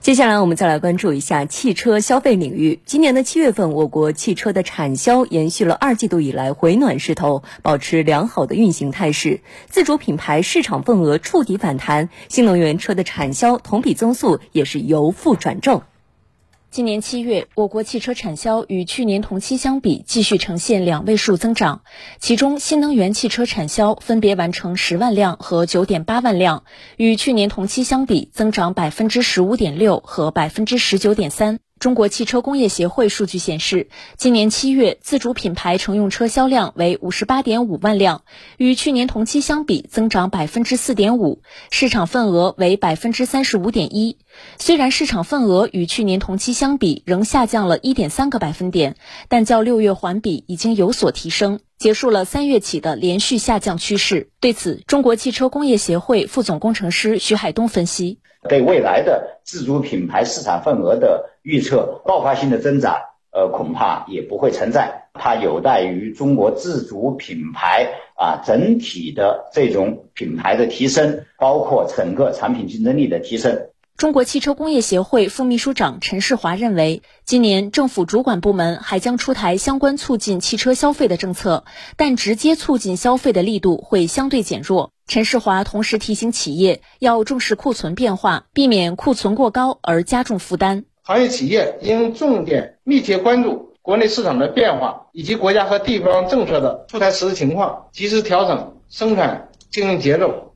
接下来我们再来关注一下汽车消费领域。今年的七月份，我国汽车的产销延续了二季度以来回暖势头，保持良好的运行态势。自主品牌市场份额触底反弹，新能源车的产销同比增速也是由负转正。今年七月，我国汽车产销与去年同期相比继续呈现两位数增长，其中新能源汽车产销分别完成十万辆和九点八万辆，与去年同期相比增长百分之十五点六和百分之十九点三。中国汽车工业协会数据显示，今年七月自主品牌乘用车销量为五十八点五万辆，与去年同期相比增长百分之四点五，市场份额为百分之三十五点一。虽然市场份额与去年同期相比仍下降了一点三个百分点，但较六月环比已经有所提升，结束了三月起的连续下降趋势。对此，中国汽车工业协会副总工程师徐海东分析。对未来的自主品牌市场份额的预测，爆发性的增长，呃，恐怕也不会存在。它有待于中国自主品牌啊整体的这种品牌的提升，包括整个产品竞争力的提升。中国汽车工业协会副秘书长陈世华认为，今年政府主管部门还将出台相关促进汽车消费的政策，但直接促进消费的力度会相对减弱。陈世华同时提醒企业要重视库存变化，避免库存过高而加重负担。行业企业应重点密切关注国内市场的变化以及国家和地方政策的出台实施情况，及时调整生产经营节奏。